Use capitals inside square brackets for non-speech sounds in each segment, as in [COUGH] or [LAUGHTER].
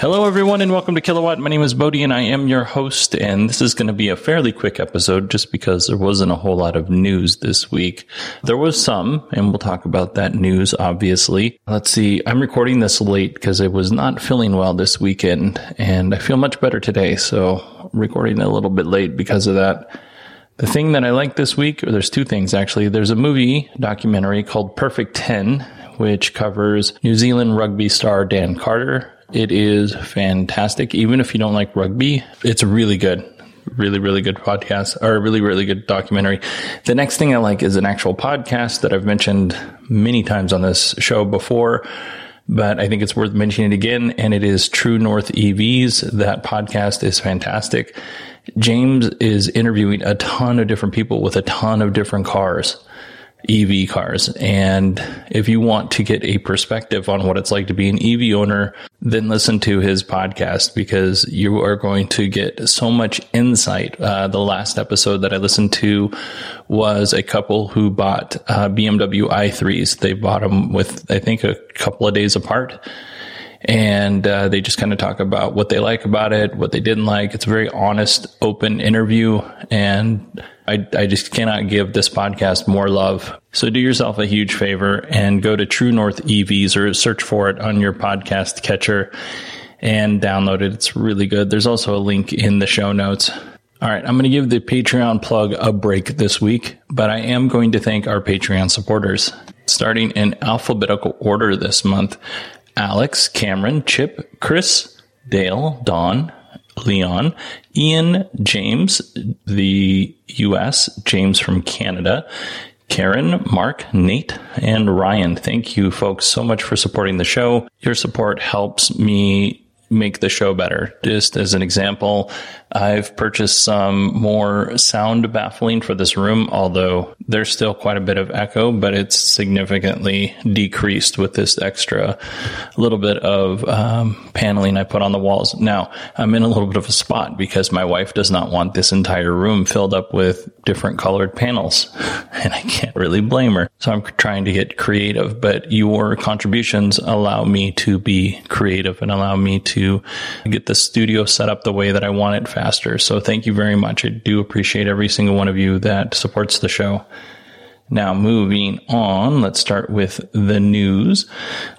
Hello, everyone, and welcome to Kilowatt. My name is Bodie, and I am your host. And this is going to be a fairly quick episode just because there wasn't a whole lot of news this week. There was some, and we'll talk about that news, obviously. Let's see. I'm recording this late because I was not feeling well this weekend, and I feel much better today. So, recording a little bit late because of that. The thing that I like this week, or there's two things actually. There's a movie documentary called Perfect 10, which covers New Zealand rugby star Dan Carter it is fantastic. Even if you don't like rugby, it's a really good. Really, really good podcast or really, really good documentary. The next thing I like is an actual podcast that I've mentioned many times on this show before, but I think it's worth mentioning it again. And it is True North EVs. That podcast is fantastic. James is interviewing a ton of different people with a ton of different cars. EV cars. And if you want to get a perspective on what it's like to be an EV owner, then listen to his podcast because you are going to get so much insight. Uh, the last episode that I listened to was a couple who bought uh, BMW i3s. They bought them with, I think, a couple of days apart. And uh, they just kind of talk about what they like about it, what they didn't like. It's a very honest, open interview. And I, I just cannot give this podcast more love. So do yourself a huge favor and go to True North EVs or search for it on your podcast catcher and download it. It's really good. There's also a link in the show notes. All right, I'm going to give the Patreon plug a break this week, but I am going to thank our Patreon supporters. Starting in alphabetical order this month Alex, Cameron, Chip, Chris, Dale, Don, Leon, Ian, James, the US, James from Canada, Karen, Mark, Nate, and Ryan. Thank you folks so much for supporting the show. Your support helps me make the show better. Just as an example, I've purchased some more sound baffling for this room, although there's still quite a bit of echo, but it's significantly decreased with this extra little bit of um, paneling I put on the walls. Now, I'm in a little bit of a spot because my wife does not want this entire room filled up with different colored panels, [LAUGHS] and I can't really blame her. So I'm trying to get creative, but your contributions allow me to be creative and allow me to get the studio set up the way that I want it faster. So thank you very much. I do appreciate every single one of you that supports the show. Now, moving on, let's start with the news.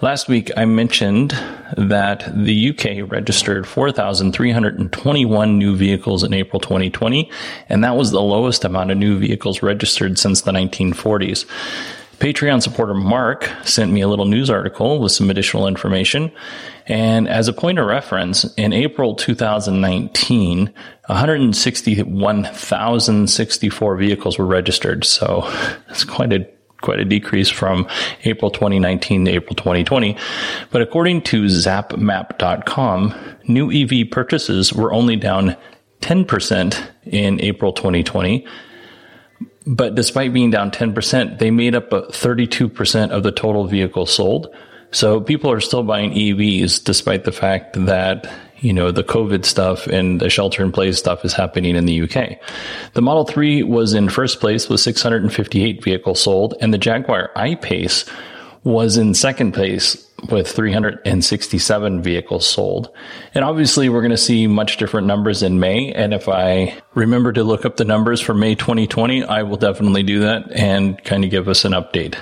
Last week, I mentioned that the UK registered 4,321 new vehicles in April 2020, and that was the lowest amount of new vehicles registered since the 1940s. Patreon supporter Mark sent me a little news article with some additional information. And as a point of reference, in April 2019, 161,064 vehicles were registered. So [LAUGHS] it's quite a quite a decrease from April 2019 to April 2020. But according to zapmap.com, new EV purchases were only down 10% in April 2020 but despite being down 10%, they made up 32% of the total vehicles sold. So people are still buying EVs despite the fact that, you know, the COVID stuff and the shelter in place stuff is happening in the UK. The Model 3 was in first place with 658 vehicles sold and the Jaguar I-Pace was in second place with 367 vehicles sold. And obviously, we're going to see much different numbers in May. And if I remember to look up the numbers for May 2020, I will definitely do that and kind of give us an update.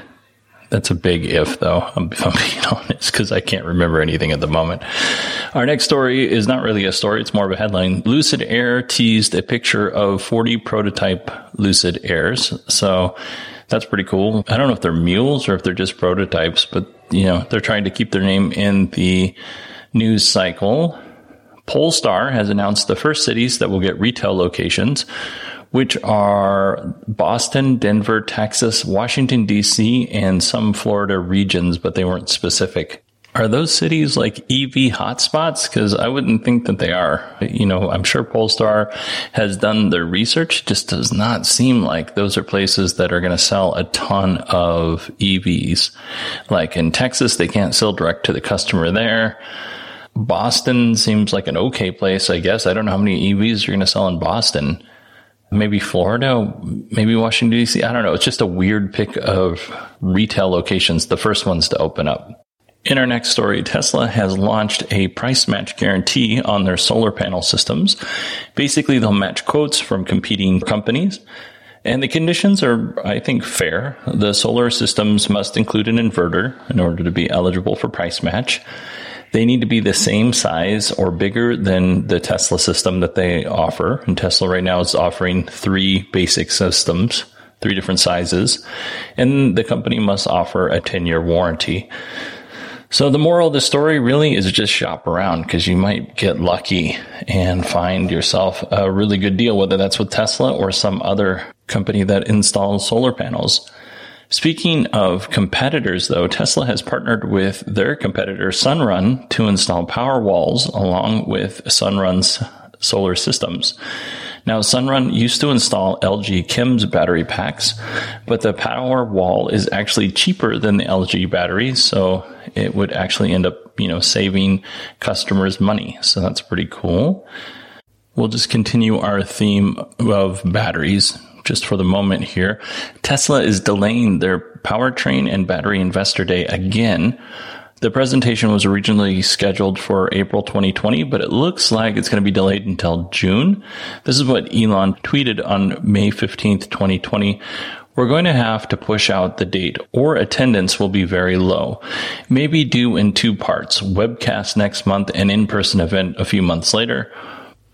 That's a big if, though, I'm, I'm [LAUGHS] being honest, because I can't remember anything at the moment. Our next story is not really a story, it's more of a headline. Lucid Air teased a picture of 40 prototype Lucid Airs. So that's pretty cool. I don't know if they're mules or if they're just prototypes, but, you know, they're trying to keep their name in the news cycle. Polestar has announced the first cities that will get retail locations which are Boston, Denver, Texas, Washington, D.C., and some Florida regions, but they weren't specific. Are those cities like EV hotspots? Because I wouldn't think that they are. You know, I'm sure Polestar has done their research. Just does not seem like those are places that are going to sell a ton of EVs. Like in Texas, they can't sell direct to the customer there. Boston seems like an okay place, I guess. I don't know how many EVs you're going to sell in Boston maybe Florida, maybe Washington, D.C. I don't know. It's just a weird pick of retail locations, the first ones to open up. In our next story, Tesla has launched a price match guarantee on their solar panel systems. Basically, they'll match quotes from competing companies. And the conditions are, I think, fair. The solar systems must include an inverter in order to be eligible for price match. They need to be the same size or bigger than the Tesla system that they offer. And Tesla right now is offering three basic systems, three different sizes. And the company must offer a 10 year warranty. So the moral of the story really is just shop around because you might get lucky and find yourself a really good deal, whether that's with Tesla or some other company that installs solar panels. Speaking of competitors, though, Tesla has partnered with their competitor Sunrun to install power walls along with Sunrun's solar systems. Now, Sunrun used to install LG Chem's battery packs, but the power wall is actually cheaper than the LG battery, so it would actually end up, you know, saving customers money. So that's pretty cool. We'll just continue our theme of batteries just for the moment here. Tesla is delaying their powertrain and battery investor day again. The presentation was originally scheduled for April 2020, but it looks like it's going to be delayed until June. This is what Elon tweeted on May 15th, 2020. We're going to have to push out the date or attendance will be very low. Maybe due in two parts, webcast next month and in-person event a few months later.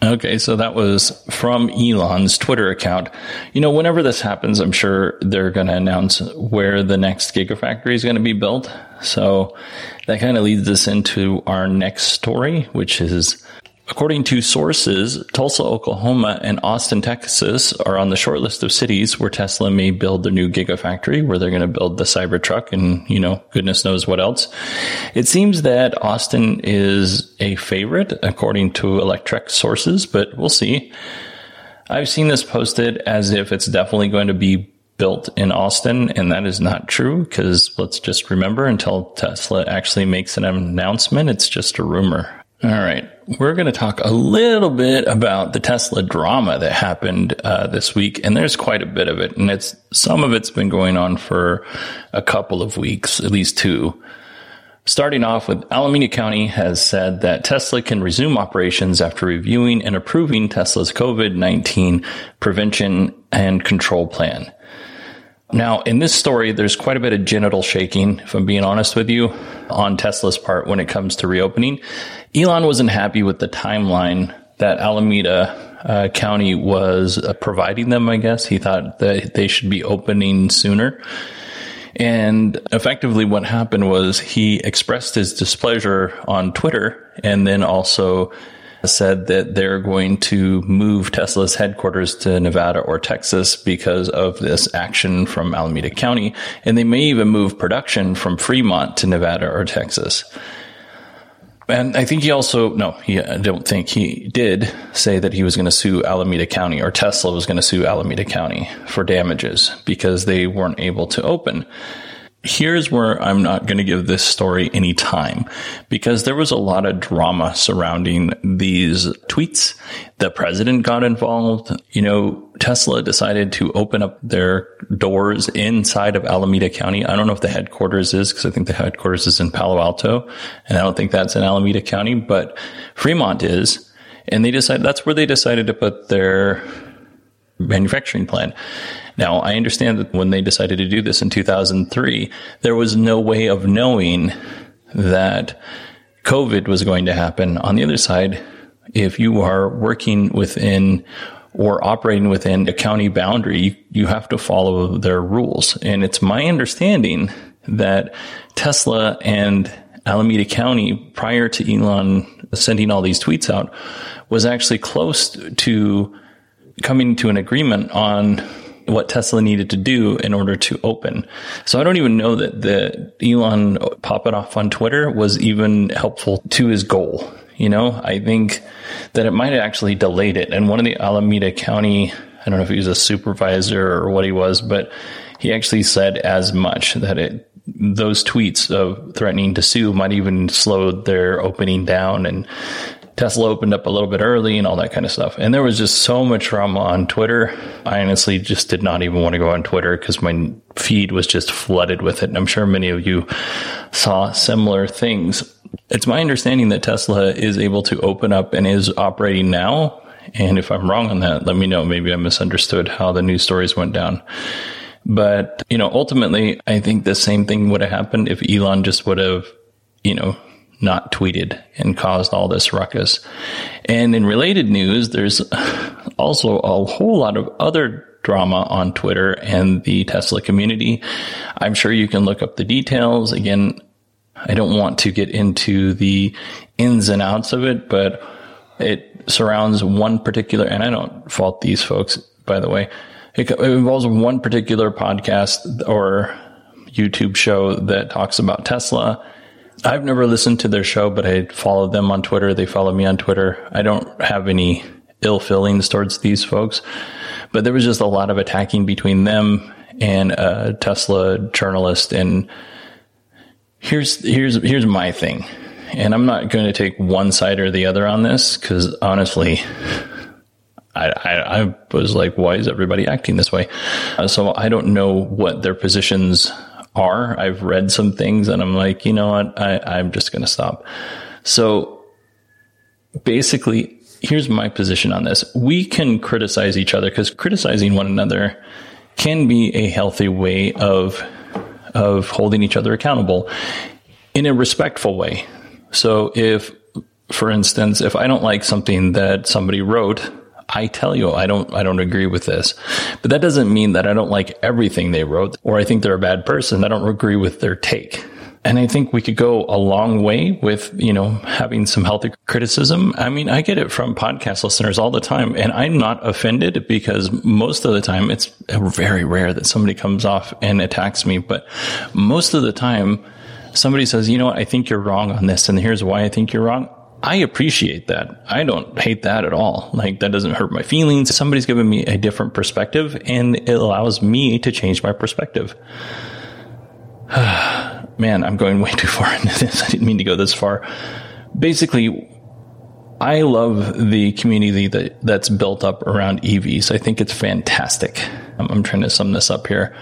Okay, so that was from Elon's Twitter account. You know, whenever this happens, I'm sure they're going to announce where the next Gigafactory is going to be built. So that kind of leads us into our next story, which is According to sources, Tulsa, Oklahoma and Austin, Texas are on the short list of cities where Tesla may build their new gigafactory where they're going to build the Cybertruck and, you know, goodness knows what else. It seems that Austin is a favorite according to Electrek sources, but we'll see. I've seen this posted as if it's definitely going to be built in Austin, and that is not true because let's just remember until Tesla actually makes an announcement, it's just a rumor. All right. We're going to talk a little bit about the Tesla drama that happened uh, this week, and there's quite a bit of it, and it's some of it's been going on for a couple of weeks, at least two. Starting off with Alameda County has said that Tesla can resume operations after reviewing and approving Tesla's COVID-19 prevention and control plan. Now, in this story, there's quite a bit of genital shaking, if I'm being honest with you, on Tesla's part when it comes to reopening. Elon wasn't happy with the timeline that Alameda uh, County was uh, providing them, I guess. He thought that they should be opening sooner. And effectively what happened was he expressed his displeasure on Twitter and then also said that they're going to move Tesla's headquarters to Nevada or Texas because of this action from Alameda County. And they may even move production from Fremont to Nevada or Texas. And I think he also, no, he, I don't think he did say that he was going to sue Alameda County or Tesla was going to sue Alameda County for damages because they weren't able to open. Here's where I'm not going to give this story any time because there was a lot of drama surrounding these tweets. The president got involved. You know, Tesla decided to open up their doors inside of Alameda County. I don't know if the headquarters is because I think the headquarters is in Palo Alto and I don't think that's in Alameda County, but Fremont is. And they decided that's where they decided to put their manufacturing plant. Now, I understand that when they decided to do this in 2003, there was no way of knowing that COVID was going to happen. On the other side, if you are working within or operating within a county boundary, you have to follow their rules. And it's my understanding that Tesla and Alameda County, prior to Elon sending all these tweets out, was actually close to coming to an agreement on what Tesla needed to do in order to open. So I don't even know that the Elon popping off on Twitter was even helpful to his goal. You know, I think that it might have actually delayed it. And one of the Alameda County, I don't know if he was a supervisor or what he was, but he actually said as much that it, those tweets of threatening to sue might even slow their opening down and Tesla opened up a little bit early and all that kind of stuff. And there was just so much drama on Twitter. I honestly just did not even want to go on Twitter because my feed was just flooded with it. And I'm sure many of you saw similar things. It's my understanding that Tesla is able to open up and is operating now. And if I'm wrong on that, let me know. Maybe I misunderstood how the news stories went down. But, you know, ultimately, I think the same thing would have happened if Elon just would have, you know, not tweeted and caused all this ruckus. And in related news, there's also a whole lot of other drama on Twitter and the Tesla community. I'm sure you can look up the details. Again, I don't want to get into the ins and outs of it, but it surrounds one particular, and I don't fault these folks, by the way. It, it involves one particular podcast or YouTube show that talks about Tesla I've never listened to their show, but I follow them on Twitter. They follow me on Twitter. I don't have any ill feelings towards these folks, but there was just a lot of attacking between them and a Tesla journalist. And here's, here's, here's my thing. And I'm not going to take one side or the other on this because honestly, I, I, I, was like, why is everybody acting this way? Uh, so I don't know what their positions are. I've read some things and I'm like, you know what? I, I'm just going to stop. So basically, here's my position on this. We can criticize each other because criticizing one another can be a healthy way of, of holding each other accountable in a respectful way. So if, for instance, if I don't like something that somebody wrote, I tell you, I don't, I don't agree with this. But that doesn't mean that I don't like everything they wrote or I think they're a bad person. I don't agree with their take. And I think we could go a long way with, you know, having some healthy criticism. I mean, I get it from podcast listeners all the time and I'm not offended because most of the time it's very rare that somebody comes off and attacks me. But most of the time somebody says, you know what? I think you're wrong on this. And here's why I think you're wrong. I appreciate that. I don't hate that at all. Like that doesn't hurt my feelings. Somebody's given me a different perspective and it allows me to change my perspective. [SIGHS] Man, I'm going way too far [LAUGHS] into this. I didn't mean to go this far. Basically, I love the community that, that's built up around EVs. I think it's fantastic. I'm, I'm trying to sum this up here.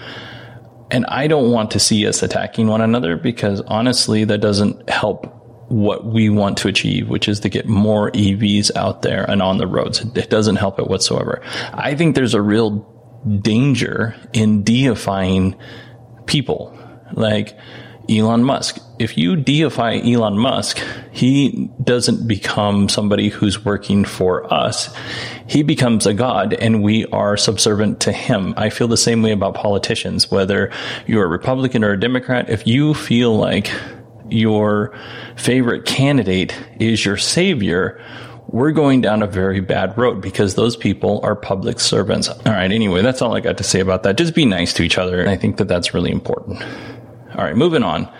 And I don't want to see us attacking one another because honestly, that doesn't help what we want to achieve, which is to get more EVs out there and on the roads. It doesn't help it whatsoever. I think there's a real danger in deifying people like Elon Musk. If you deify Elon Musk, he doesn't become somebody who's working for us. He becomes a god and we are subservient to him. I feel the same way about politicians, whether you're a Republican or a Democrat. If you feel like your favorite candidate is your savior, we're going down a very bad road because those people are public servants. All right. Anyway, that's all I got to say about that. Just be nice to each other. And I think that that's really important. All right. Moving on.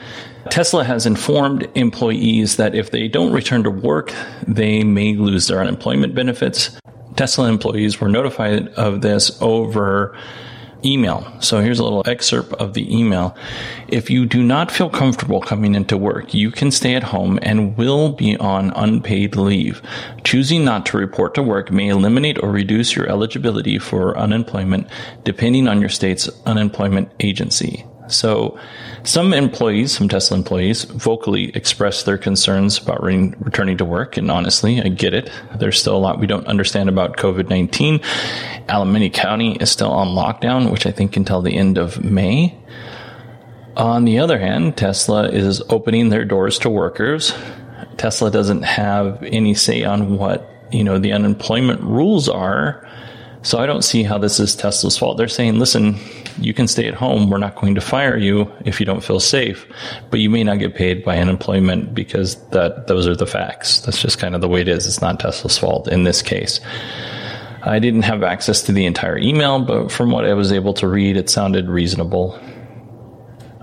Tesla has informed employees that if they don't return to work, they may lose their unemployment benefits. Tesla employees were notified of this over email. So here's a little excerpt of the email. If you do not feel comfortable coming into work, you can stay at home and will be on unpaid leave. Choosing not to report to work may eliminate or reduce your eligibility for unemployment depending on your state's unemployment agency. So some employees, some Tesla employees vocally express their concerns about re- returning to work. And honestly, I get it. There's still a lot we don't understand about COVID-19. Alameda County is still on lockdown, which I think until the end of May. On the other hand, Tesla is opening their doors to workers. Tesla doesn't have any say on what, you know, the unemployment rules are. So I don't see how this is Tesla's fault. They're saying, listen, you can stay at home. We're not going to fire you if you don't feel safe, but you may not get paid by unemployment because that those are the facts. That's just kind of the way it is. It's not Tesla's fault in this case. I didn't have access to the entire email, but from what I was able to read, it sounded reasonable.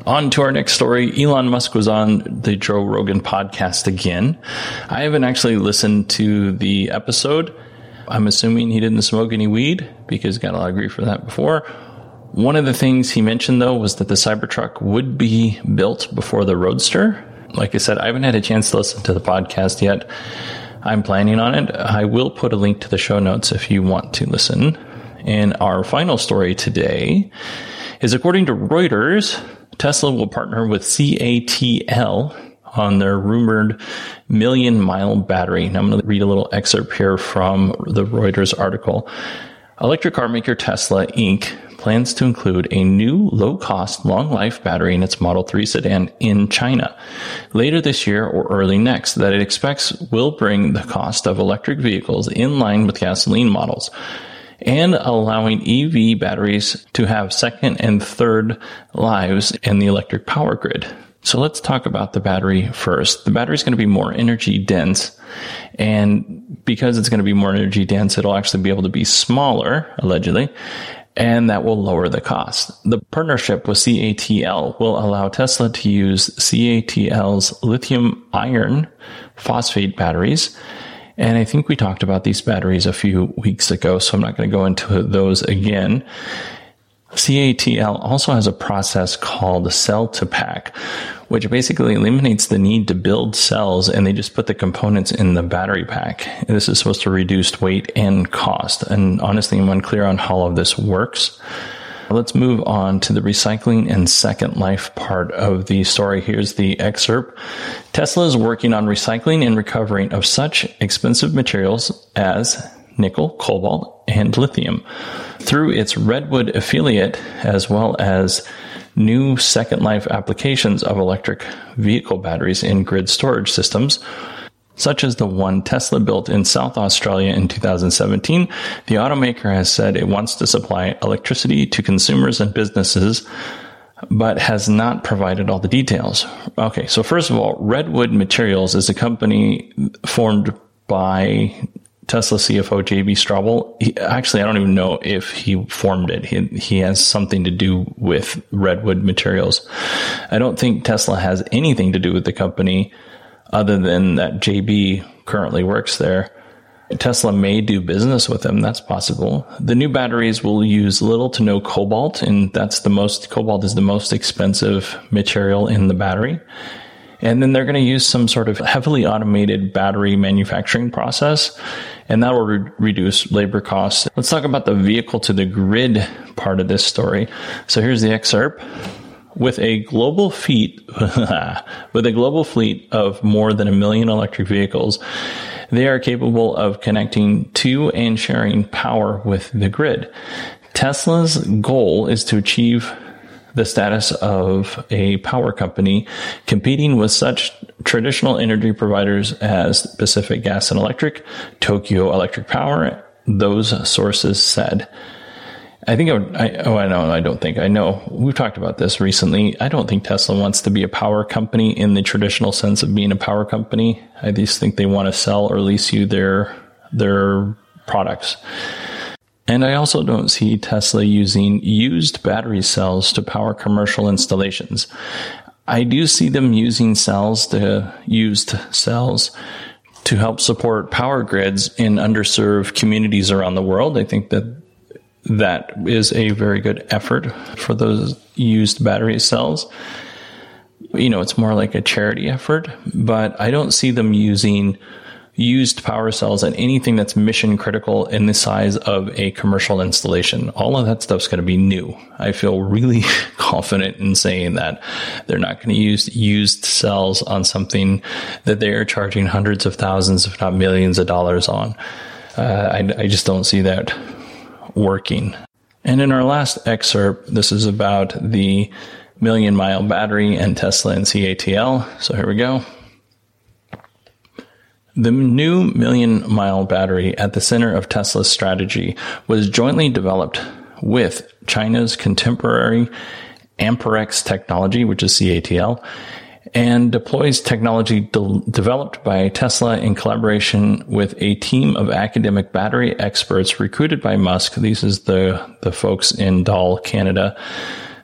On to our next story. Elon Musk was on the Joe Rogan podcast again. I haven't actually listened to the episode. I'm assuming he didn't smoke any weed because he got a lot of grief for that before. One of the things he mentioned though was that the Cybertruck would be built before the Roadster. Like I said, I haven't had a chance to listen to the podcast yet. I'm planning on it. I will put a link to the show notes if you want to listen. And our final story today is according to Reuters, Tesla will partner with CATL on their rumored million mile battery. And I'm going to read a little excerpt here from the Reuters article. Electric car maker Tesla Inc. plans to include a new low cost, long life battery in its Model 3 sedan in China later this year or early next that it expects will bring the cost of electric vehicles in line with gasoline models and allowing EV batteries to have second and third lives in the electric power grid. So let's talk about the battery first. The battery is going to be more energy dense. And because it's going to be more energy dense, it'll actually be able to be smaller, allegedly, and that will lower the cost. The partnership with CATL will allow Tesla to use CATL's lithium iron phosphate batteries. And I think we talked about these batteries a few weeks ago, so I'm not going to go into those again. CATL also has a process called cell to pack, which basically eliminates the need to build cells and they just put the components in the battery pack. This is supposed to reduce weight and cost. And honestly, I'm unclear on how all of this works. Let's move on to the recycling and second life part of the story. Here's the excerpt. Tesla is working on recycling and recovering of such expensive materials as nickel, cobalt, and lithium. Through its Redwood affiliate, as well as new second life applications of electric vehicle batteries in grid storage systems, such as the one Tesla built in South Australia in 2017, the automaker has said it wants to supply electricity to consumers and businesses but has not provided all the details. Okay, so first of all, Redwood Materials is a company formed by Tesla CFO JB Straubel. He, actually, I don't even know if he formed it. He, he has something to do with Redwood Materials. I don't think Tesla has anything to do with the company other than that JB currently works there. Tesla may do business with them. That's possible. The new batteries will use little to no cobalt, and that's the most, cobalt is the most expensive material in the battery. And then they're going to use some sort of heavily automated battery manufacturing process, and that will re- reduce labor costs. Let's talk about the vehicle to the grid part of this story. So here's the excerpt. With a global fleet, [LAUGHS] with a global fleet of more than a million electric vehicles, they are capable of connecting to and sharing power with the grid. Tesla's goal is to achieve the status of a power company competing with such traditional energy providers as Pacific Gas and Electric, Tokyo Electric Power, those sources said. I think I, I oh I know I don't think I know we've talked about this recently. I don't think Tesla wants to be a power company in the traditional sense of being a power company. I just think they want to sell or lease you their their products. And I also don't see Tesla using used battery cells to power commercial installations. I do see them using cells to used cells to help support power grids in underserved communities around the world. I think that that is a very good effort for those used battery cells. You know, it's more like a charity effort, but I don't see them using used power cells and anything that's mission critical in the size of a commercial installation. All of that stuff's going to be new. I feel really [LAUGHS] confident in saying that they're not going to use used cells on something that they are charging hundreds of thousands, if not millions of dollars on. Uh, I, I just don't see that working. And in our last excerpt, this is about the million mile battery and Tesla and CATL. So here we go. The new million mile battery at the center of Tesla's strategy was jointly developed with China's contemporary Amperex technology, which is CATL, and deploys technology de- developed by Tesla in collaboration with a team of academic battery experts recruited by Musk. These is the, the folks in Dall, Canada.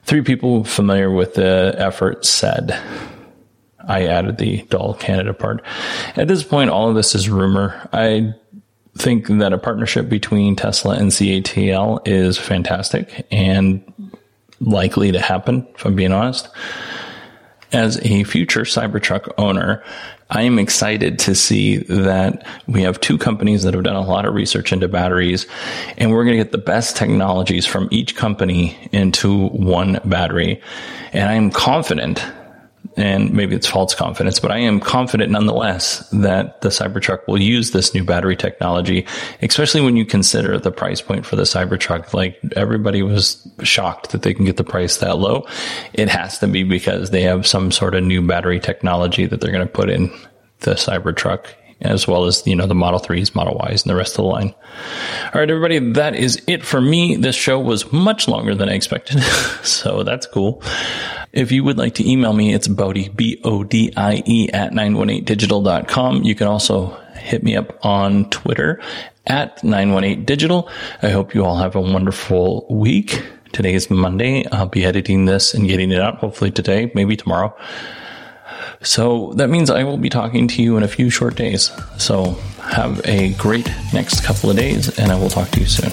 Three people familiar with the effort said. I added the doll Canada part. At this point, all of this is rumor. I think that a partnership between Tesla and CATL is fantastic and likely to happen, if I'm being honest. As a future Cybertruck owner, I am excited to see that we have two companies that have done a lot of research into batteries, and we're going to get the best technologies from each company into one battery. And I am confident and maybe it's false confidence, but I am confident nonetheless that the Cybertruck will use this new battery technology, especially when you consider the price point for the Cybertruck. Like everybody was shocked that they can get the price that low. It has to be because they have some sort of new battery technology that they're going to put in the Cybertruck as well as, you know, the Model 3s, Model Ys, and the rest of the line. All right, everybody, that is it for me. This show was much longer than I expected, [LAUGHS] so that's cool. If you would like to email me, it's Bodie, B-O-D-I-E at 918digital.com. You can also hit me up on Twitter at 918digital. I hope you all have a wonderful week. Today is Monday. I'll be editing this and getting it out hopefully today, maybe tomorrow. So that means I will be talking to you in a few short days. So have a great next couple of days and I will talk to you soon.